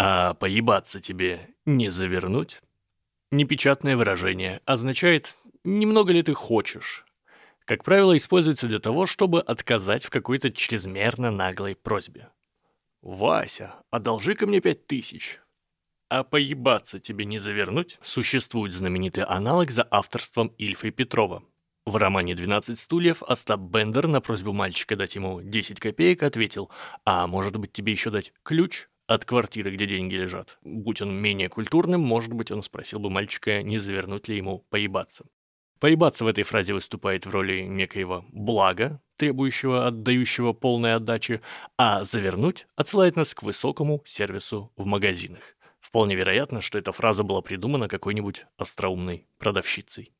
А поебаться тебе не завернуть? Непечатное выражение означает «немного ли ты хочешь?». Как правило, используется для того, чтобы отказать в какой-то чрезмерно наглой просьбе. «Вася, одолжи-ка мне пять тысяч». А поебаться тебе не завернуть? Существует знаменитый аналог за авторством Ильфа и Петрова. В романе «12 стульев» Остап Бендер на просьбу мальчика дать ему 10 копеек ответил, а может быть тебе еще дать ключ от квартиры, где деньги лежат. Будь он менее культурным, может быть, он спросил бы мальчика, не завернуть ли ему поебаться. Поебаться в этой фразе выступает в роли некоего блага, требующего отдающего полной отдачи, а завернуть отсылает нас к высокому сервису в магазинах. Вполне вероятно, что эта фраза была придумана какой-нибудь остроумной продавщицей.